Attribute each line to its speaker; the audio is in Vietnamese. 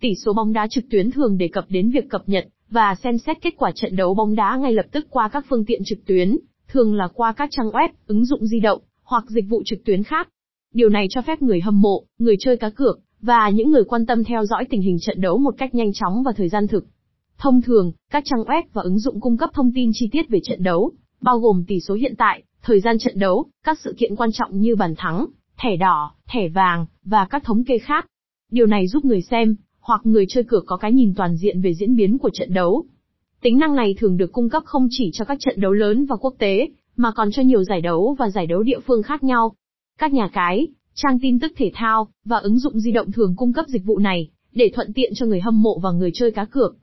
Speaker 1: Tỷ số bóng đá trực tuyến thường đề cập đến việc cập nhật và xem xét kết quả trận đấu bóng đá ngay lập tức qua các phương tiện trực tuyến, thường là qua các trang web, ứng dụng di động hoặc dịch vụ trực tuyến khác. Điều này cho phép người hâm mộ, người chơi cá cược và những người quan tâm theo dõi tình hình trận đấu một cách nhanh chóng và thời gian thực. Thông thường, các trang web và ứng dụng cung cấp thông tin chi tiết về trận đấu, bao gồm tỷ số hiện tại, thời gian trận đấu, các sự kiện quan trọng như bàn thắng, thẻ đỏ, thẻ vàng, và các thống kê khác. Điều này giúp người xem, hoặc người chơi cược có cái nhìn toàn diện về diễn biến của trận đấu. Tính năng này thường được cung cấp không chỉ cho các trận đấu lớn và quốc tế, mà còn cho nhiều giải đấu và giải đấu địa phương khác nhau. Các nhà cái, trang tin tức thể thao, và ứng dụng di động thường cung cấp dịch vụ này, để thuận tiện cho người hâm mộ và người chơi cá cược.